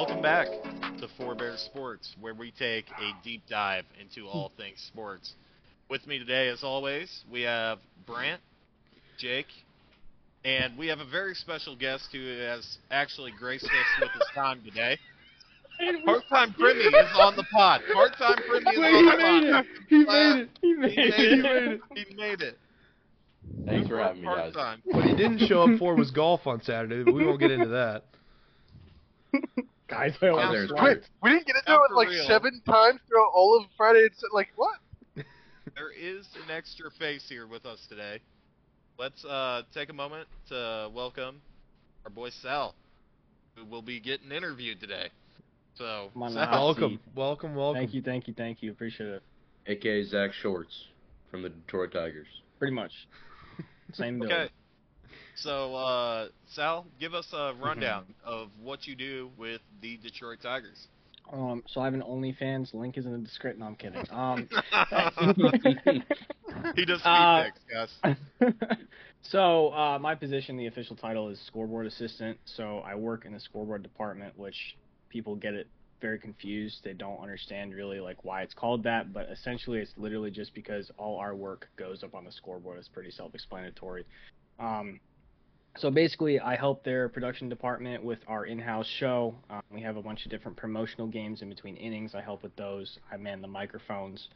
Welcome back to Four Bears Sports, where we take a deep dive into all things sports. With me today, as always, we have Brant, Jake, and we have a very special guest who has actually graced us with his time today. Part-time Primmy is on the pod. Part-time Primmy is Wait, on the made pod. He made it. He made it. He made it. He made it. Thanks for having me, guys. What he didn't show up for was golf on Saturday, but we won't get into that. Guys, I Yeah, almost there's swung. We didn't get into Not it for like real. seven times throughout all of Friday. It's like what? There is an extra face here with us today. Let's uh, take a moment to welcome our boy Sal, who will be getting interviewed today. So, on Sal. Welcome, welcome, welcome. Thank you, thank you, thank you. Appreciate it. AKA Zach Shorts from the Detroit Tigers. Pretty much. Same build. okay. So, uh, Sal, give us a rundown of what you do with the Detroit Tigers. Um, so I have an OnlyFans. Link is in the description. No, I'm kidding. Um, he does speed Uh, pics, guys. so uh, my position, the official title is scoreboard assistant. So I work in the scoreboard department, which people get it very confused. They don't understand really like why it's called that, but essentially it's literally just because all our work goes up on the scoreboard. It's pretty self-explanatory. Um, so basically, I help their production department with our in-house show. Um, we have a bunch of different promotional games in between innings. I help with those. I man the microphones.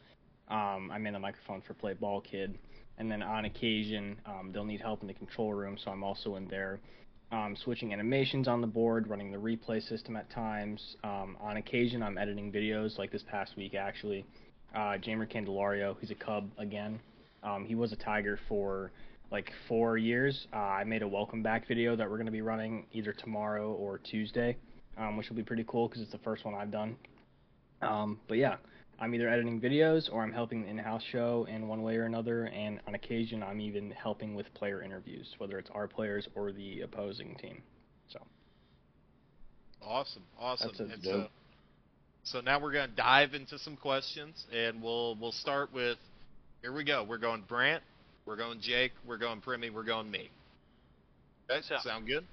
Um, I man the microphone for Play Ball Kid and then on occasion um, they'll need help in the control room, so I'm also in there, um, switching animations on the board, running the replay system at times. Um, on occasion, I'm editing videos, like this past week actually. Uh, Jeimer Candelario, he's a Cub again. Um, he was a Tiger for like four years. Uh, I made a welcome back video that we're going to be running either tomorrow or Tuesday, um, which will be pretty cool because it's the first one I've done. Um, but yeah, I'm either editing videos or I'm helping the in-house show in one way or another, and on occasion I'm even helping with player interviews, whether it's our players or the opposing team. So Awesome, awesome. That's a and dope. so, so now we're gonna dive into some questions, and we'll we'll start with. Here we go. We're going Brant. We're going Jake. We're going Primmy. We're going me. Okay, So- sound good?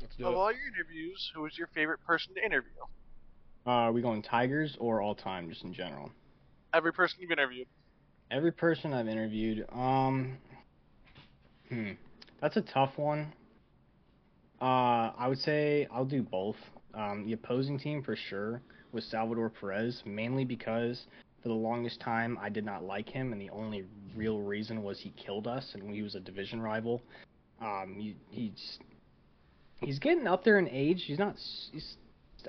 Let's do Of it. all your interviews, who was your favorite person to interview? uh, are we going Tigers or all time, just in general? Every person you've interviewed. Every person I've interviewed, um, hmm, that's a tough one. Uh, I would say I'll do both. Um, the opposing team for sure was Salvador Perez, mainly because for the longest time I did not like him, and the only real reason was he killed us, and he was a division rival. Um, he, he's he's getting up there in age. He's not. He's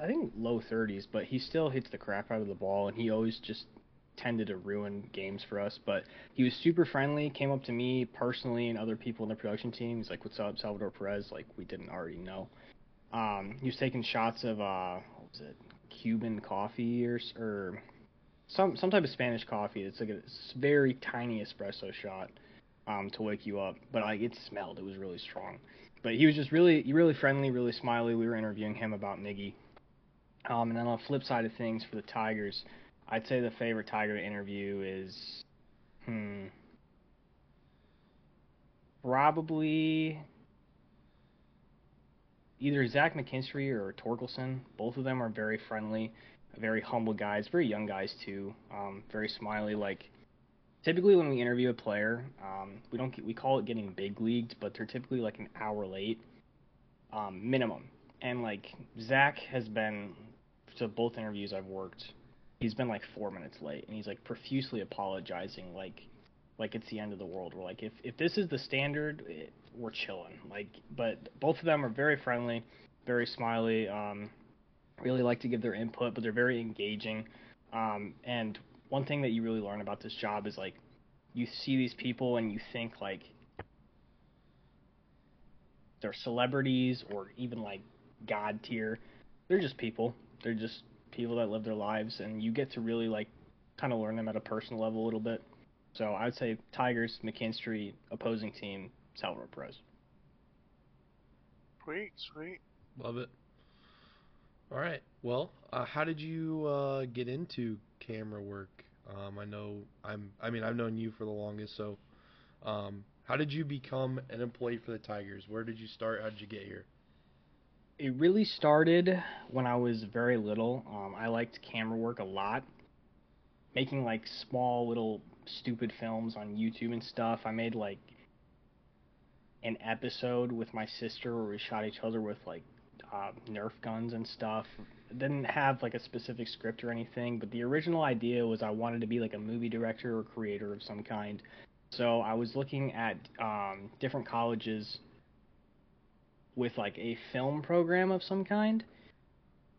I think low 30s, but he still hits the crap out of the ball, and he always just tended to ruin games for us. But he was super friendly. Came up to me personally and other people in the production team. He's like, "What's up, Salvador Perez?" Like we didn't already know. Um, he was taking shots of uh, what was it, Cuban coffee or or some some type of Spanish coffee. It's like a very tiny espresso shot um, to wake you up, but like it smelled. It was really strong. But he was just really really friendly, really smiley. We were interviewing him about Miggy. Um, and then on the flip side of things for the Tigers, I'd say the favorite Tiger interview is, hmm, probably either Zach McKinstry or Torkelson. Both of them are very friendly, very humble guys, very young guys too. Um, very smiley. Like typically when we interview a player, um, we don't we call it getting big leagued, but they're typically like an hour late, um, minimum. And like Zach has been to both interviews I've worked he's been like four minutes late and he's like profusely apologizing like like it's the end of the world we're like if if this is the standard it, we're chilling like but both of them are very friendly very smiley um really like to give their input but they're very engaging. Um and one thing that you really learn about this job is like you see these people and you think like they're celebrities or even like god tier. They're just people. They're just people that live their lives and you get to really like kind of learn them at a personal level a little bit. So i'd say tigers mckinstry opposing team salvador perez. Sweet, sweet. Love it. All right. Well, uh, how did you uh, get into camera work? Um, I know I'm. I mean, I've known you for the longest. So, um, how did you become an employee for the Tigers? Where did you start? How did you get here? it really started when I was very little. Um, I liked camera work a lot, making like small little stupid films on YouTube and stuff. I made like an episode with my sister where we shot each other with like uh, Nerf guns and stuff. Didn't have like a specific script or anything, but the original idea was I wanted to be like a movie director or creator of some kind. So I was looking at um, different colleges with like a film program of some kind.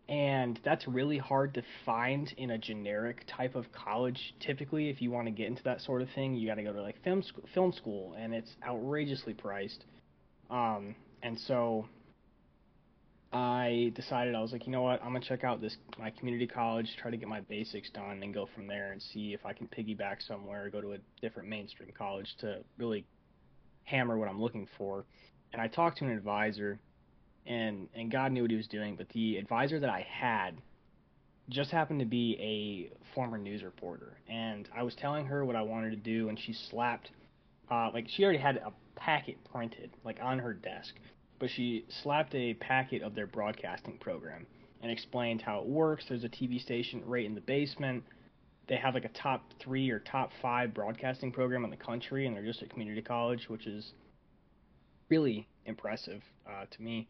And that's really hard to find in a generic type of college. Typically, if you want to get into that sort of thing, you got to go to like film sc- film school, and it's outrageously priced. Um, and so I decided I was like, you know what, I'm gonna check out this my community college, try to get my basics done, and go from there and see if I can piggyback somewhere, go to a different mainstream college to really hammer what I'm looking for. And I talked to an advisor, and and God knew what he was doing, but the advisor that I had just happened to be a former news reporter, and I was telling her what I wanted to do, and she slapped, uh, like she already had a packet printed like on her desk but she slapped a packet of their broadcasting program and explained how it works. There's a TV station right in the basement. They have like a top three or top five broadcasting program in the country, and they're just a community college, which is really impressive uh, to me.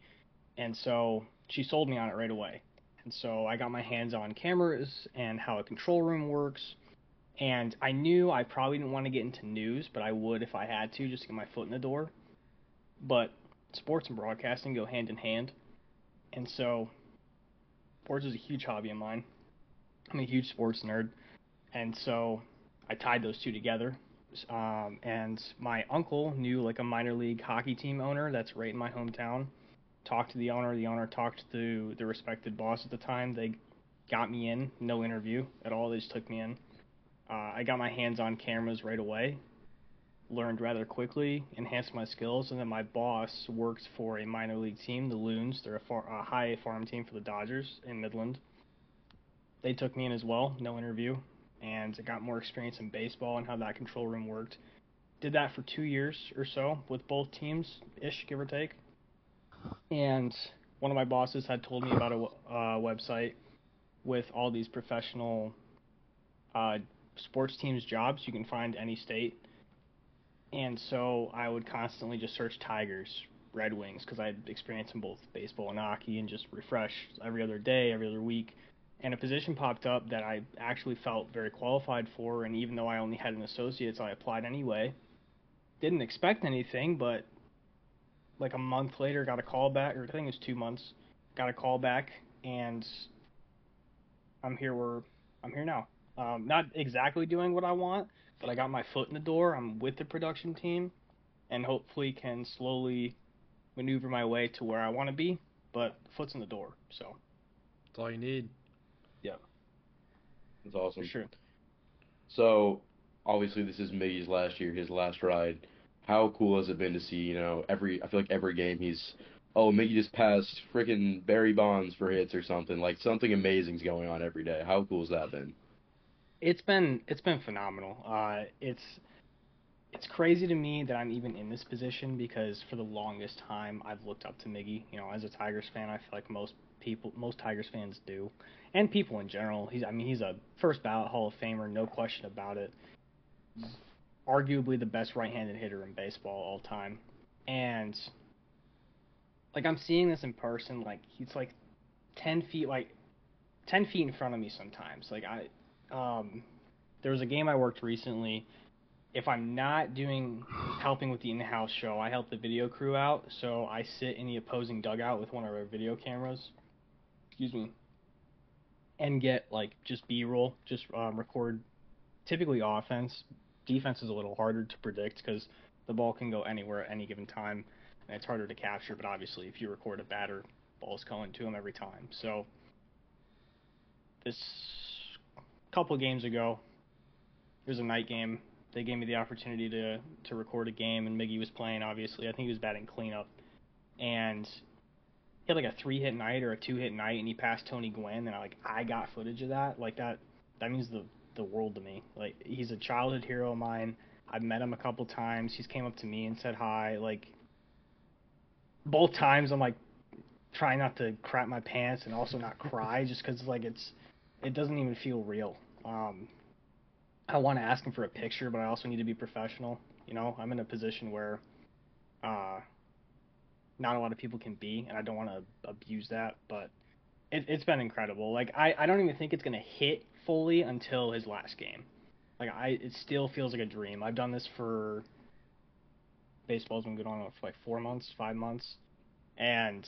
And so she sold me on it right away. And so I got my hands on cameras and how a control room works. And I knew I probably didn't want to get into news, but I would if I had to just to get my foot in the door. But sports and broadcasting go hand in hand. And so, sports is a huge hobby of mine. I'm a huge sports nerd. And so, I tied those two together. Um, and my uncle knew like a minor league hockey team owner that's right in my hometown. Talked to the owner. The owner talked to the respected boss at the time. They got me in, no interview at all. They just took me in. Uh, I got my hands on cameras right away learned rather quickly, enhanced my skills, and then my boss works for a minor league team, the Loons. They're a, far, a high farm team for the Dodgers in Midland. They took me in as well, no interview, and I got more experience in baseball and how that control room worked. Did that for two years or so with both teams, ish, give or take. And one of my bosses had told me about a uh, website with all these professional uh, sports teams jobs you can find any state and so I would constantly just search Tigers, Red Wings, because I'd experience in both baseball and hockey, and just refresh every other day, every other week. And a position popped up that I actually felt very qualified for, and even though I only had an associate's, I applied anyway. Didn't expect anything, but like a month later, got a call back, or I think it was two months, got a call back, and I'm here. Where I'm here now. Um, not exactly doing what I want, but I got my foot in the door. I'm with the production team, and hopefully can slowly maneuver my way to where I want to be. But foot's in the door, so That's all you need. Yeah, that's awesome. for sure. So, obviously, this is Miggy's last year, his last ride. How cool has it been to see, you know, every, I feel like every game he's, oh, Miggy just passed freaking Barry Bonds for hits or something. Like, something amazing's going on every day. How cool has that been? It's been it's been phenomenal. Uh, it's it's crazy to me that I'm even in this position because for the longest time I've looked up to Miggy. You know, as a Tigers fan, I feel like most people, most Tigers fans do, and people in general. He's I mean he's a first ballot Hall of Famer, no question about it. Arguably the best right-handed hitter in baseball all time, and like I'm seeing this in person. Like he's like ten feet, like ten feet in front of me sometimes. Like I um, there was a game I worked recently. If I'm not doing helping with the in-house show, I help the video crew out. So I sit in the opposing dugout with one of our video cameras. Excuse me. And get like just B-roll, just um, record. Typically offense, defense is a little harder to predict because the ball can go anywhere at any given time, and it's harder to capture. But obviously, if you record a batter, ball's going to him every time. So this couple games ago, it was a night game. They gave me the opportunity to to record a game, and Miggy was playing. Obviously, I think he was batting cleanup, and he had like a three hit night or a two hit night, and he passed Tony Gwynn, and I like I got footage of that. Like that, that means the the world to me. Like he's a childhood hero of mine. I've met him a couple times. He's came up to me and said hi. Like both times, I'm like trying not to crap my pants and also not cry just because like it's it doesn't even feel real. Um, I want to ask him for a picture, but I also need to be professional. You know, I'm in a position where uh, not a lot of people can be, and I don't want to abuse that. But it, it's been incredible. Like I, I don't even think it's gonna hit fully until his last game. Like I, it still feels like a dream. I've done this for baseball's been going on for like four months, five months, and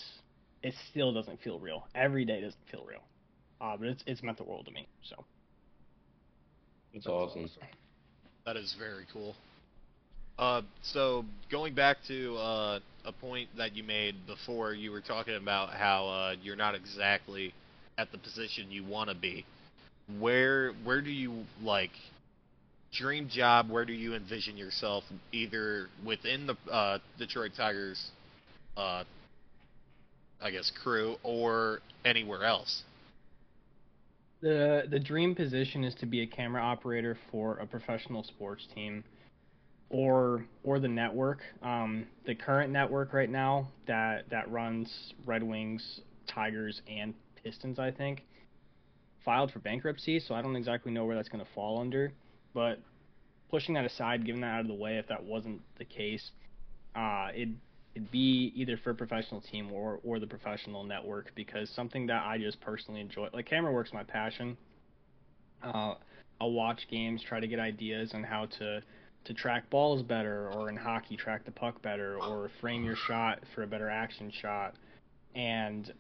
it still doesn't feel real. Every day doesn't feel real. Uh, but it's it's meant the world to me. So It's awesome. That is very cool. Uh, so going back to uh, a point that you made before, you were talking about how uh, you're not exactly at the position you want to be. Where where do you like dream job? Where do you envision yourself, either within the uh, Detroit Tigers, uh, I guess crew, or anywhere else? The the dream position is to be a camera operator for a professional sports team, or or the network. Um, the current network right now that that runs Red Wings, Tigers, and Pistons, I think, filed for bankruptcy. So I don't exactly know where that's going to fall under. But pushing that aside, giving that out of the way, if that wasn't the case, uh, it be either for a professional team or or the professional network because something that I just personally enjoy, like camera work's my passion. Uh, I'll watch games, try to get ideas on how to to track balls better, or in hockey, track the puck better, or frame your shot for a better action shot. And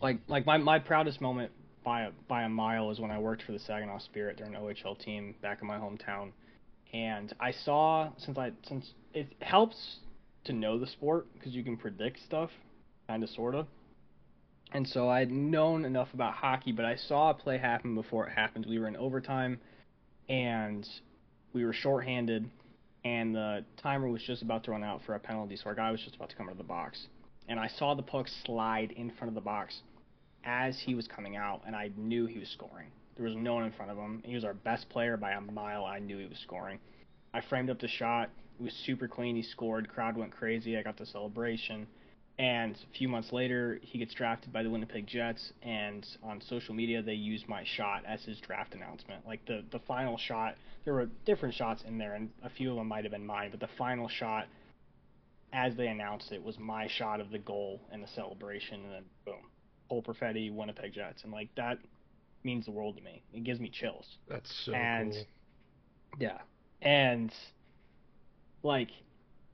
like like my my proudest moment by a by a mile is when I worked for the Saginaw Spirit. They're an OHL team back in my hometown, and I saw since I since it helps to know the sport because you can predict stuff, kind of sorta. And so I'd known enough about hockey, but I saw a play happen before it happened. We were in overtime, and we were shorthanded, and the timer was just about to run out for a penalty, so our guy was just about to come out of the box. And I saw the puck slide in front of the box as he was coming out, and I knew he was scoring. There was no one in front of him. He was our best player by a mile. I knew he was scoring. I framed up the shot. It was super clean. He scored. Crowd went crazy. I got the celebration. And a few months later, he gets drafted by the Winnipeg Jets, and on social media, they used my shot as his draft announcement. Like the the final shot, there were different shots in there, and a few of them might have been mine, but the final shot, as they announced it, was my shot of the goal and the celebration, and then boom, Cole Perfetti, Winnipeg Jets, and like that means the world to me. It gives me chills. That's so And- cool. Yeah. And like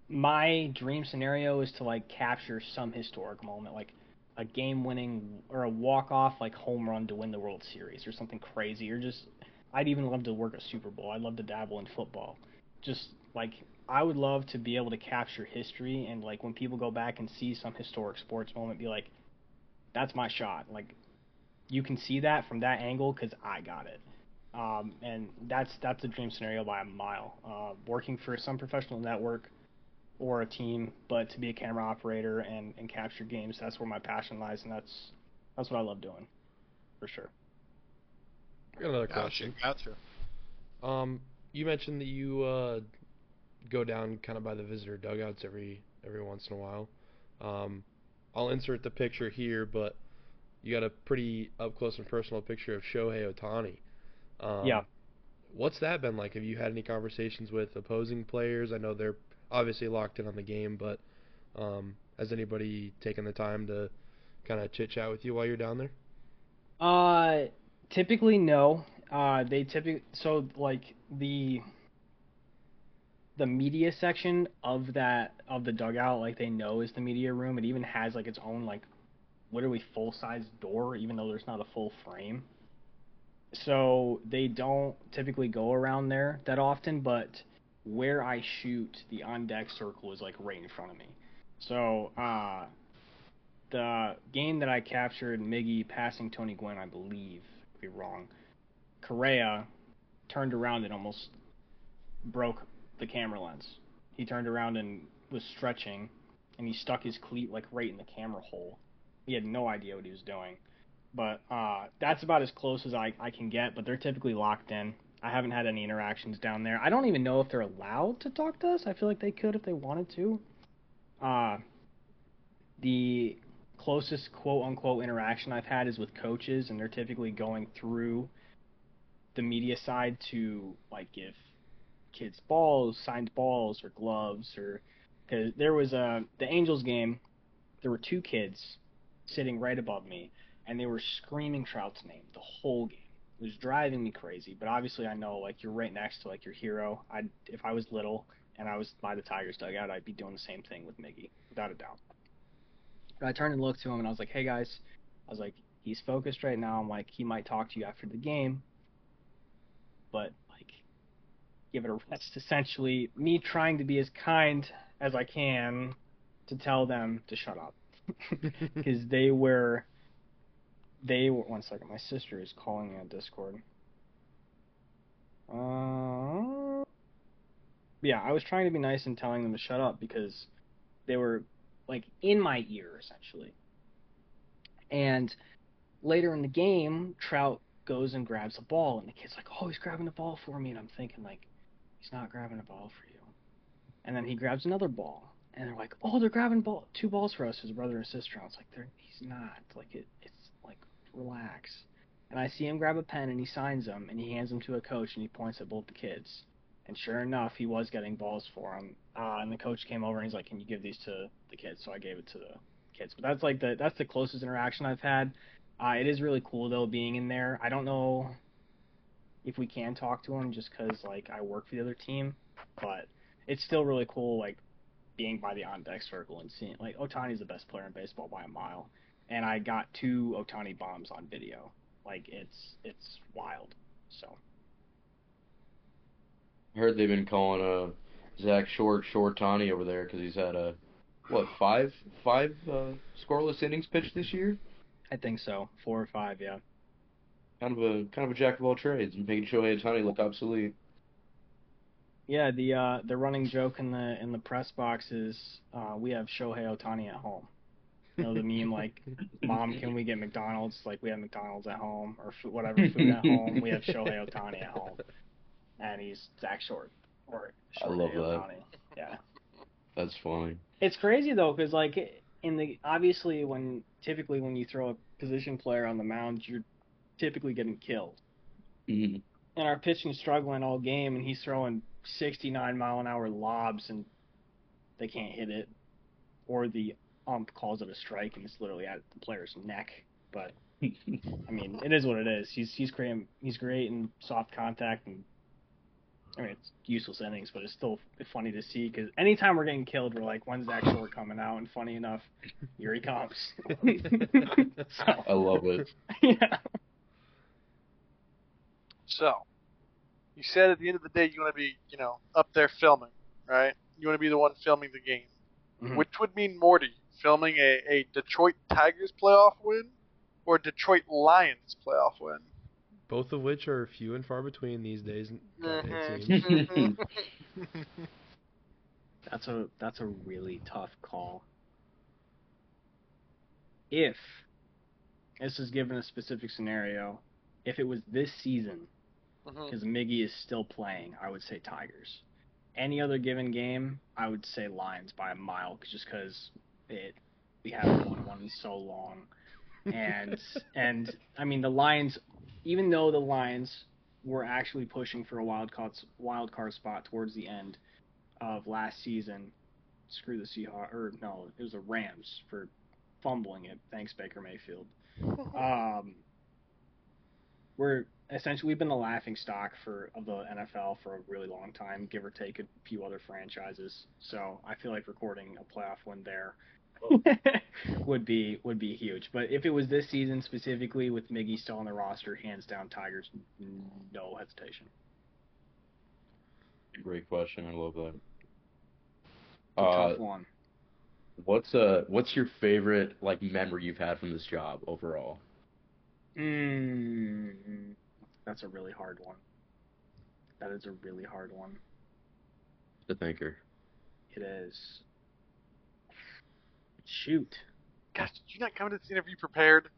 my dream scenario is to like capture some historic moment like a game winning or a walk off like home run to win the World Series or something crazy or just I'd even love to work a Super Bowl. I'd love to dabble in football. Just like I would love to be able to capture history and like when people go back and see some historic sports moment be like that's my shot. Like you can see that from that angle cuz I got it um, and that's that's a dream scenario by a mile. Uh, working for some professional network or a team, but to be a camera operator and, and capture games, that's where my passion lies, and that's that's what I love doing, for sure. Got another Gotcha, question. gotcha. Um, you mentioned that you uh, go down kind of by the visitor dugouts every every once in a while. Um, I'll insert the picture here, but you got a pretty up close and personal picture of Shohei Ohtani. Um, Yeah. What's that been like? Have you had any conversations with opposing players? I know they're obviously locked in on the game, but um, has anybody taken the time to kind of chit chat with you while you're down there? Uh, typically no. Uh, they typically so like the the media section of that of the dugout, like they know is the media room. It even has like its own like literally full size door, even though there's not a full frame. So they don't typically go around there that often, but where I shoot, the on deck circle is like right in front of me. So uh, the game that I captured, Miggy passing Tony Gwynn, I believe, could be wrong. Correa turned around and almost broke the camera lens. He turned around and was stretching, and he stuck his cleat like right in the camera hole. He had no idea what he was doing. But uh, that's about as close as I, I can get. But they're typically locked in. I haven't had any interactions down there. I don't even know if they're allowed to talk to us. I feel like they could if they wanted to. Uh, the closest quote unquote interaction I've had is with coaches, and they're typically going through the media side to like give kids balls, signed balls, or gloves, or because there was a the Angels game, there were two kids sitting right above me, and they were screaming Trout's name the whole game. It was driving me crazy, but obviously I know like you're right next to like your hero. I if I was little and I was by the Tigers dugout, I'd be doing the same thing with Miggy, without a doubt. But I turned and looked to him and I was like, "Hey guys," I was like, "He's focused right now. I'm like, he might talk to you after the game, but like, give it a rest." Essentially, me trying to be as kind as I can to tell them to shut up because they were they were one second my sister is calling me on discord uh, yeah i was trying to be nice and telling them to shut up because they were like in my ear essentially and later in the game trout goes and grabs a ball and the kid's like oh he's grabbing the ball for me and i'm thinking like he's not grabbing a ball for you and then he grabs another ball and they're like, "Oh, they're grabbing ball, two balls for us, his brother and sister." I was like, "They're he's not like it. It's relax." And I see him grab a pen and he signs them and he hands them to a coach and he points at both the kids. And sure enough, he was getting balls for him. Uh, and the coach came over and he's like, "Can you give these to the kids?" So I gave it to the kids. But that's like the that's the closest interaction I've had. Uh, it is really cool though being in there. I don't know if we can talk to him just because like I work for the other team, but it's still really cool like being by the on deck circle and seeing like Ohtani's the best player in baseball by a mile, and I got two Ohtani bombs on video. Like it's it's wild. So I heard they've been calling uh Zach Short Short Tani over there because he's had a what five five uh, scoreless innings pitched this year. I think so, four or five, yeah. Kind of a kind of a jack of all trades, making Shohei Ohtani look obsolete. Yeah, the uh, the running joke in the in the press box is uh, we have Shohei Ohtani at home. You know the meme like, "Mom, can we get McDonald's?" Like we have McDonald's at home or food, whatever food at home. We have Shohei Ohtani at home, and he's Zach Short or I Shohei love that. Ohtani. Yeah, That's funny. it's crazy though because like in the obviously when typically when you throw a position player on the mound, you're typically getting killed. Mhm. and our pitching struggling all game, and he's throwing 69 mile an hour lobs, and they can't hit it, or the ump calls it a strike, and it's literally at the player's neck. But I mean, it is what it is. He's he's great. He's great in soft contact, and I mean it's useless innings, but it's still funny to see because anytime we're getting killed, we're like, when's Zach Short coming out? And funny enough, here he comes. so, I love it. yeah. So, you said at the end of the day you want to be, you know, up there filming, right? You want to be the one filming the game. Mhm. Which would mean more to you, filming a, a Detroit Tigers playoff win or Detroit Lions playoff win? Both of which are few and far between these days. It Mhm, mhm. That's a that's a really tough call. If this is given a specific scenario, if it was this season, Mhm. because Miggy is still playing, I would say Tigers. Any other given game, I would say Lions by a mile, just because it we haven't won one in so long, and and I mean the Lions, even though the Lions were actually pushing for a wild card wild card spot towards the end of last season, screw the Seahawks or no, it was the Rams for fumbling it. Thanks Baker Mayfield. Um, we're essentially we've been the laughing stock for of the NFL for a really long time, give or take a few other franchises. So I feel like recording a playoff win there would be would be huge. But if it was this season specifically with Miggy still on the roster, hands down Tigers, no hesitation. Great question. I love that. Uh, tough one. what's uh what's your favorite like memory you've had from this job overall? Mm, that's a really hard one. That is a really hard one. The thinker. It is. Shoot. Gosh, did you not come to this interview prepared?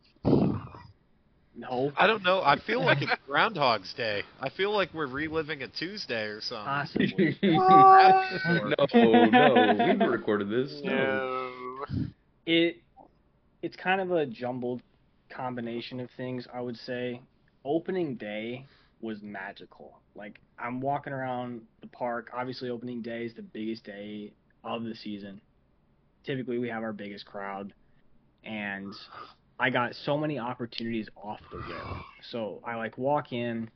No. I don't know. I feel like it's Groundhog's Day. I feel like we're reliving a Tuesday or something. Ah, Possibly. no, no, we recorded this. No. No. it it's kind of a jumbled combination of things. I would say opening day was magical. Like I'm walking around the park. Obviously, opening day is the biggest day of the season. Typically, we have our biggest crowd, and I got so many opportunities off the rip. So I like walk in,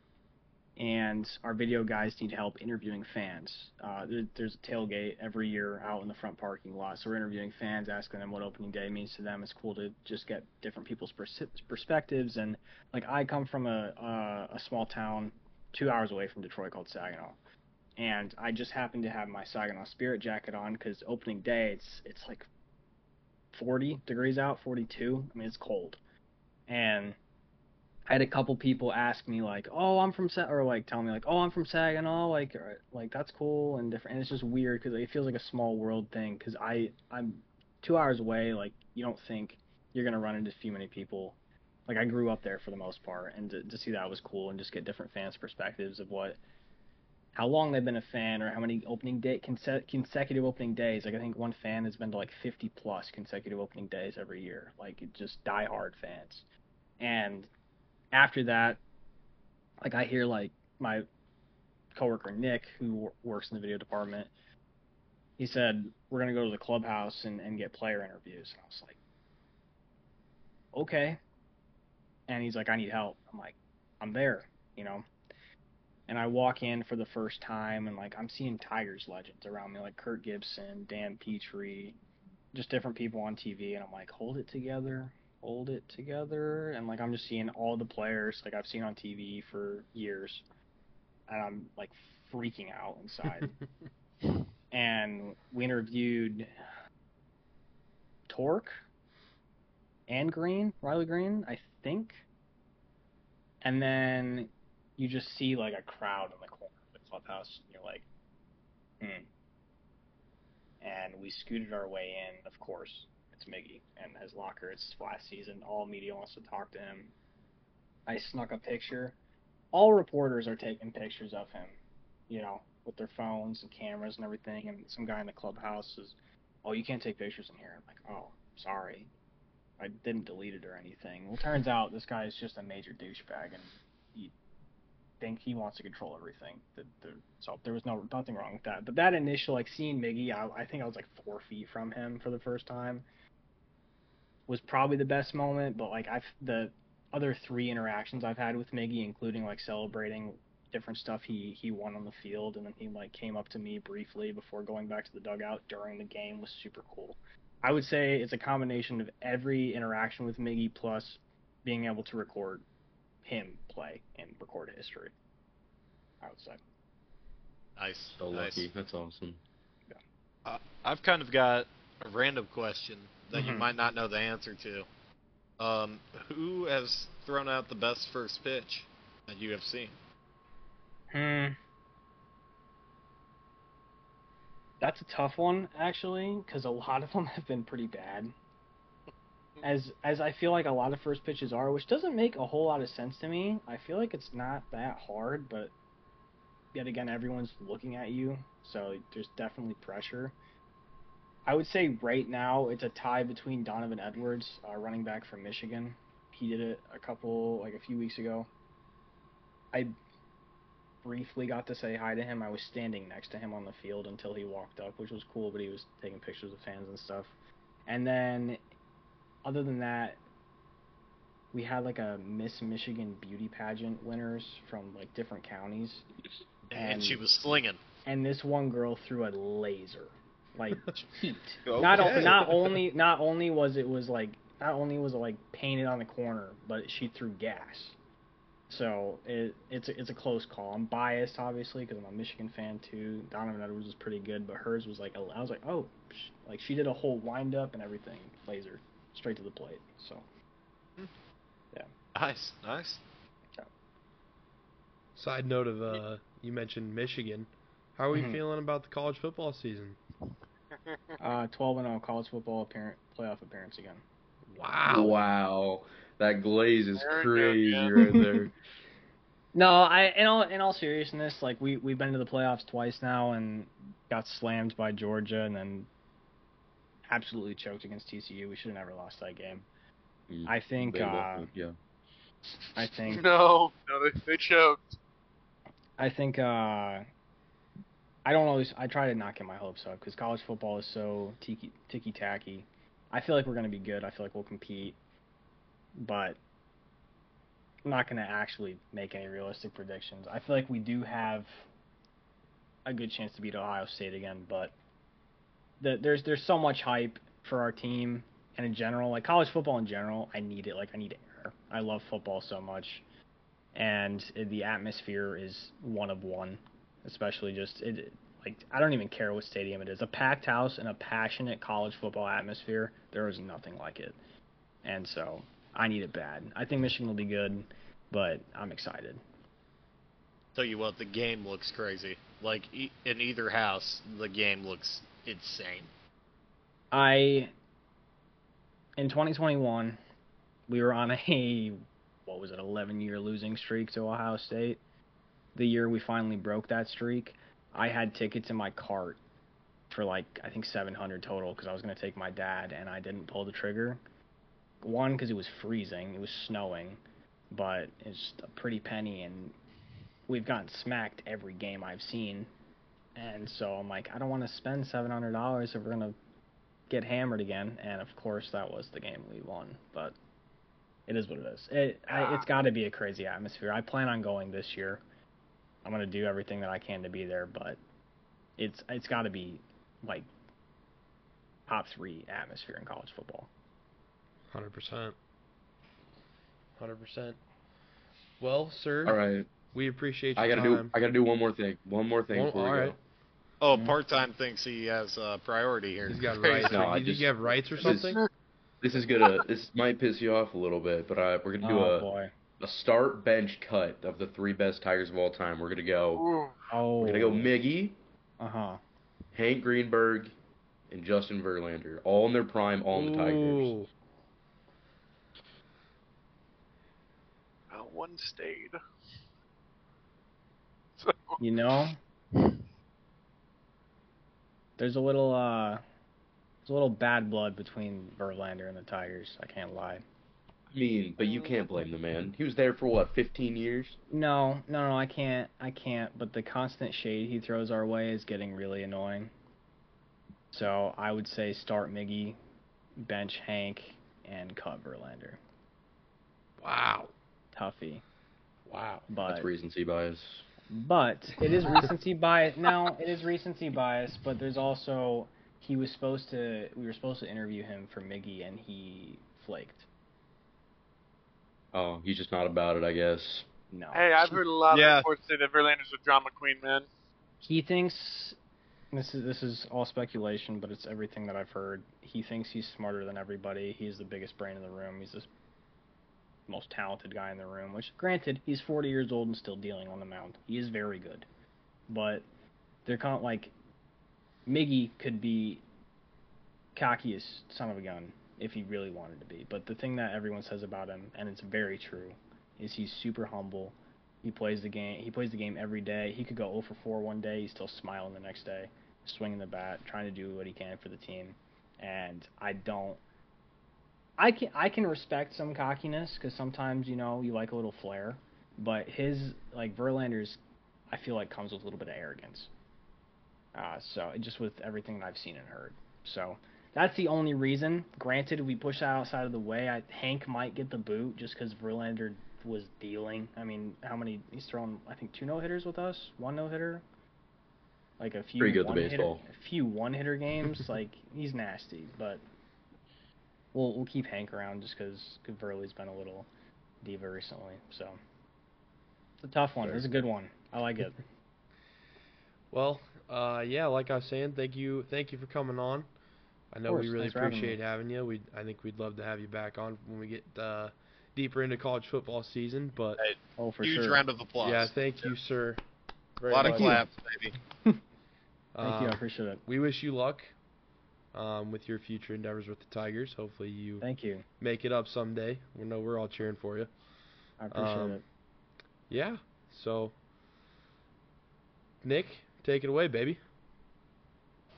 and our video guys need help interviewing fans. Uh, there, there's a tailgate every year out in the front parking lot, so we're interviewing fans, asking them what opening day means to them. It's cool to just get different people's pers- perspectives. And like I come from a uh, a small town two hours away from Detroit called Saginaw, and I just happened to have my Saginaw Spirit jacket on because opening day it's it's like 40 degrees out, 42. I mean it's cold, and I had a couple people ask me like, "Oh, I'm from Sa-, or like tell me like, "Oh, I'm from Saginaw," like or, like that's cool and different. And it's just weird because it feels like a small world thing because I I'm two hours away. Like you don't think you're gonna run into too many people. Like I grew up there for the most part, and to, to see that was cool and just get different fans' perspectives of what how long they've been a fan or how many opening day conse- consecutive opening days. Like I think one fan has been to like 50 plus consecutive opening days every year. Like just diehard fans. And after that, like I hear like my coworker Nick, who works in the video department, he said we're gonna go to the clubhouse and, and get player interviews. And I was like, okay. And he's like, I need help. I'm like, I'm there, you know and I walk in for the first time, and like I'm seeing Tigers legends around me, like Kirk Gibson, Dan Petry, just different people on TV, and I'm like, hold it together, hold it together, and like I'm just seeing all the players like I've seen on TV for years, and I'm like freaking out inside. and we interviewed Tork and Greene, Riley Greene, I think, and then you just see like a crowd in the corner of the clubhouse. And you're like, hmm. And we scooted our way in. Of course, it's Miggy and his locker. It's last season. All media wants to talk to him. I snuck a picture. All reporters are taking pictures of him, you know, with their phones and cameras and everything. And some guy in the clubhouse is, "Oh, you can't take pictures in here." I'm like, "Oh, sorry." I didn't delete it or anything. Well, turns out this guy is just a major douchebag, and think he wants to control everything. The, the, so there was no nothing wrong with that. But that initial like seeing Miggy, I, I think I was like four feet from him for the first time. Was probably the best moment, but like I've the other three interactions I've had with Miggy, including like celebrating different stuff he he won on the field, and then he like came up to me briefly before going back to the dugout during the game was super cool. I would say it's a combination of every interaction with Miggy plus being able to record him play in record history. I would say. Nice. So nice. lucky. That's awesome. Uh, I've kind of got a random question that you Mhm. might not know the answer to. Um, who has thrown out the best first pitch that you have seen? Hmm. That's a tough one, actually, because a lot of them have been pretty bad. As as I feel like a lot of first pitches are, which doesn't make a whole lot of sense to me. I feel like it's not that hard, but yet again, everyone's looking at you, so there's definitely pressure. I would say right now it's a tie between Donovan Edwards, uh, running back from Michigan. He did it a couple like a few weeks ago. I briefly got to say hi to him. I was standing next to him on the field until he walked up, which was cool, but he was taking pictures of fans and stuff. And then, other than that, we had like a Miss Michigan beauty pageant winners from like different counties. And, And- she was slinging. And this one girl threw a laser, like heat. Not Okay. not only not only was it was like not only was it like painted on the corner, but she threw gas. So it it's a, it's a close call. I'm biased obviously because I'm a Michigan fan too. Donovan Edwards was pretty good, but hers was like I was like oh, like she did a whole wind up and everything, laser straight to the plate. So yeah. Nice, nice. Side note of uh, you mentioned Michigan. How are we Mhm. feeling about the college football season? uh, 12 and 0 college football apparent playoff appearance again. Wow. Wow. That glaze is Very good, crazy yeah. right there. No, I in all in all seriousness, like we we've been to the playoffs twice now and got slammed by Georgia and then absolutely choked against TCU. We should have never lost that game. Mm, I think. Uh, yeah. I think. No, no, they, they choked. I think. Uh, I don't always. I try to not get my hopes up because college football is so tiki ticky tacky. I feel like we're gonna be good. I feel like we'll compete, but I'm not gonna actually make any realistic predictions. I feel like we do have a good chance to beat Ohio State again, but the, there's there's so much hype for our team and in general, like college football in general. I need it. Like I need air. I love football so much, and the atmosphere is one of one. Especially just it, like I don't even care what stadium it is. A packed house and a passionate college football atmosphere. There is nothing like it, and so I need it bad. I think Michigan will be good, but I'm excited. Tell you what, the game looks crazy. Like in either house, the game looks insane. I in 2021 we were on a what was it 11 year losing streak to Ohio State. The year we finally broke that streak, I had tickets in my cart for like I think 700 total because I was going to take my dad and I didn't pull the trigger. One because it was freezing, it was snowing, but it's a pretty penny and we've gotten smacked every game I've seen. And so I'm like, I don't want to spend $700 if we're going to get hammered again, and of course that was the game we won. But it is what it is. It I, ah. it's got to be a crazy atmosphere. I plan on going this year. I'm gonna do everything that I can to be there, but it's it's got to be like top three atmosphere in college football. Hundred percent. Hundred percent. Well, sir, All right. we appreciate your I gotta time. do. I gotta do one more thing. One more thing One- before we all go. Right. Oh, Mhm. part-time thinks he has uh, priority here. He's got rights. No, or, I do you just- you have rights or this- something? This is gonna. this might piss you off a little bit, but I, we're gonna do oh a, boy. a start bench cut of the three best Tigers of all time. We're gonna go. Oh. We're gonna go Miggy, Uh huh. Hank Greenberg, and Justin Verlander, all in their prime, all in the Tigers. Ooh. Well, one stayed. So, You know, there's a little uh, there's a little bad blood between Verlander and the Tigers. I can't lie. I mean, but you can't blame the man. He was there for what, 15 years? No, no, no, I can't. I can't. But the constant shade he throws our way is getting really annoying. So I would say start Miggy, bench Hank, and cut Verlander. Wow. Toughie. Wow. But That's recency bias. But it is recency bias. Now it is recency bias. But there's also he was supposed to. We were supposed to interview him for Miggy, and he flaked. Oh, he's just not about it, I guess. No. hey, I've heard a lot Yeah. of reports say that Verlander's a drama queen, man. He thinks this is this is all speculation, but it's everything that I've heard. He thinks he's smarter than everybody. He's the biggest brain in the room. He's the most talented guy in the room. Which, granted, he's 40 years old and still dealing on the mound. He is very good, but they're kind of like Miggy could be cockiest son of a gun if he really wanted to be. But the thing that everyone says about him, and it's very true, is he's super humble. He plays the game. He plays the game every day. He could go 0 for 4 one day. He's still smiling the next day, swinging the bat, trying to do what he can for the team. And I don't. I can I can respect some cockiness because sometimes you know you like a little flair, but his like Verlander's, I feel like comes with a little bit of arrogance. Uh, so just with everything that I've seen and heard. So that's the only reason. Granted, if we push that outside of the way, I, Hank might get the boot just because Verlander was dealing. I mean, how many? He's thrown, I think, two no hitters with us, one no hitter, like a few Pretty good at the one hitter, a few one hitter games. like he's nasty, but we'll we'll keep Hank around just because Verley's been a little diva recently. So it's a tough one. Fair. It's a good one. I like it. Well, uh, yeah, like I was saying, thank you, thank you for coming on. I know course, we really thanks for having me. appreciate having you. We, I think we'd love to have you back on when we get uh, deeper into college football season. But Oh, for Huge sure. round of applause. yeah, thank you, sir. a Very lot of claps, baby. Thank you. I appreciate it. we wish you luck um, with your future endeavors with the Tigers. Hopefully, you Thank you. make it up someday. We know we're all cheering for you. I appreciate Um, it. Yeah. So, Nick, take it away, baby.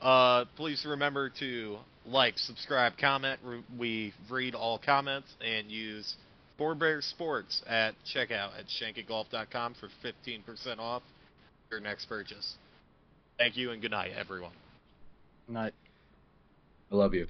Uh, please remember to like, subscribe, comment. Re- We read all comments and use Four Bear Sports at checkout at shankygolf.com for 15% off your next purchase. Thank you and good night, everyone. Not I love you.